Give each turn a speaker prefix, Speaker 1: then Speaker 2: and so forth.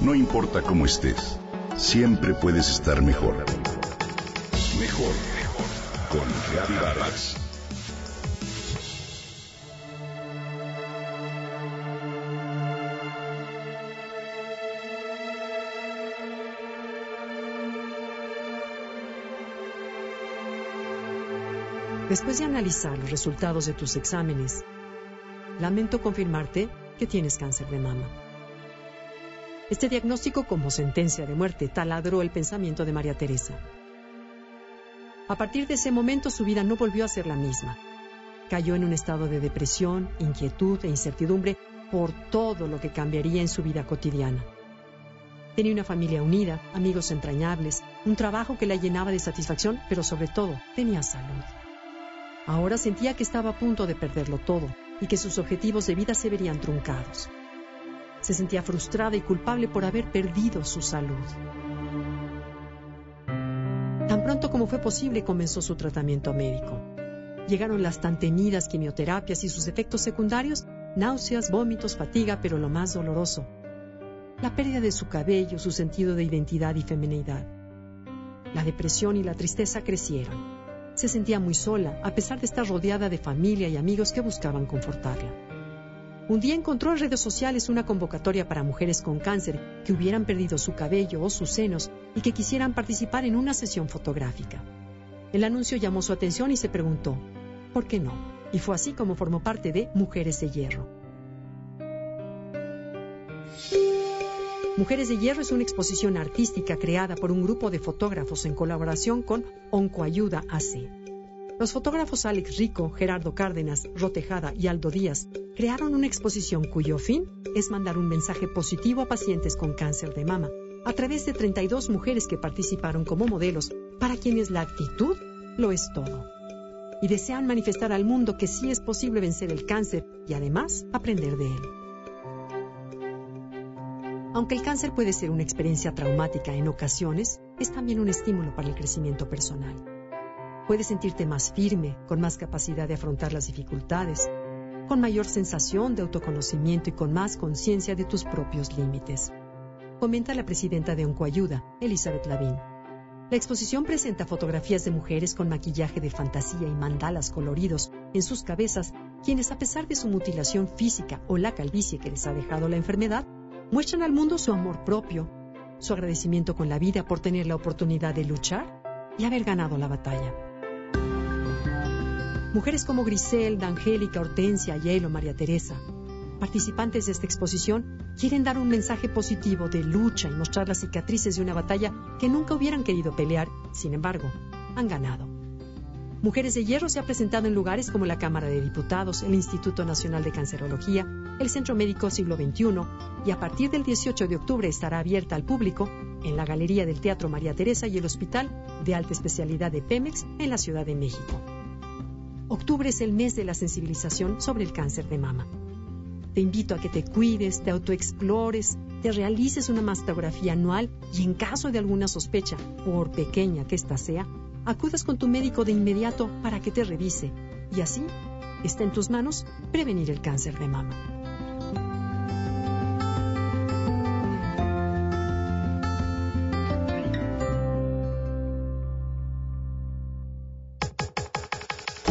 Speaker 1: No importa cómo estés, siempre puedes estar mejor. Mejor, mejor. Con Reavivadas.
Speaker 2: Después de analizar los resultados de tus exámenes, lamento confirmarte que tienes cáncer de mama. Este diagnóstico como sentencia de muerte taladró el pensamiento de María Teresa. A partir de ese momento su vida no volvió a ser la misma. Cayó en un estado de depresión, inquietud e incertidumbre por todo lo que cambiaría en su vida cotidiana. Tenía una familia unida, amigos entrañables, un trabajo que la llenaba de satisfacción, pero sobre todo tenía salud. Ahora sentía que estaba a punto de perderlo todo y que sus objetivos de vida se verían truncados. Se sentía frustrada y culpable por haber perdido su salud. Tan pronto como fue posible comenzó su tratamiento médico. Llegaron las tan temidas quimioterapias y sus efectos secundarios, náuseas, vómitos, fatiga, pero lo más doloroso, la pérdida de su cabello, su sentido de identidad y feminidad. La depresión y la tristeza crecieron se sentía muy sola, a pesar de estar rodeada de familia y amigos que buscaban confortarla. Un día encontró en redes sociales una convocatoria para mujeres con cáncer que hubieran perdido su cabello o sus senos y que quisieran participar en una sesión fotográfica. El anuncio llamó su atención y se preguntó, ¿por qué no? Y fue así como formó parte de Mujeres de Hierro. Mujeres de Hierro es una exposición artística creada por un grupo de fotógrafos en colaboración con Oncoayuda AC. Los fotógrafos Alex Rico, Gerardo Cárdenas, Rotejada y Aldo Díaz crearon una exposición cuyo fin es mandar un mensaje positivo a pacientes con cáncer de mama a través de 32 mujeres que participaron como modelos para quienes la actitud lo es todo. Y desean manifestar al mundo que sí es posible vencer el cáncer y además aprender de él. Aunque el cáncer puede ser una experiencia traumática en ocasiones, es también un estímulo para el crecimiento personal. Puedes sentirte más firme, con más capacidad de afrontar las dificultades, con mayor sensación de autoconocimiento y con más conciencia de tus propios límites. Comenta la presidenta de Oncoayuda, Elizabeth Lavín. La exposición presenta fotografías de mujeres con maquillaje de fantasía y mandalas coloridos en sus cabezas, quienes a pesar de su mutilación física o la calvicie que les ha dejado la enfermedad, muestran al mundo su amor propio, su agradecimiento con la vida por tener la oportunidad de luchar y haber ganado la batalla. Mujeres como Griselda, Angélica, Hortensia, Hielo, María Teresa, participantes de esta exposición, quieren dar un mensaje positivo de lucha y mostrar las cicatrices de una batalla que nunca hubieran querido pelear, sin embargo, han ganado. Mujeres de Hierro se ha presentado en lugares como la Cámara de Diputados, el Instituto Nacional de Cancerología, el Centro Médico Siglo XXI y a partir del 18 de octubre estará abierta al público en la Galería del Teatro María Teresa y el Hospital de Alta Especialidad de Pemex en la Ciudad de México. Octubre es el mes de la sensibilización sobre el cáncer de mama. Te invito a que te cuides, te autoexplores, te realices una mastografía anual y en caso de alguna sospecha, por pequeña que ésta sea, acudas con tu médico de inmediato para que te revise y así está en tus manos prevenir el cáncer de mama.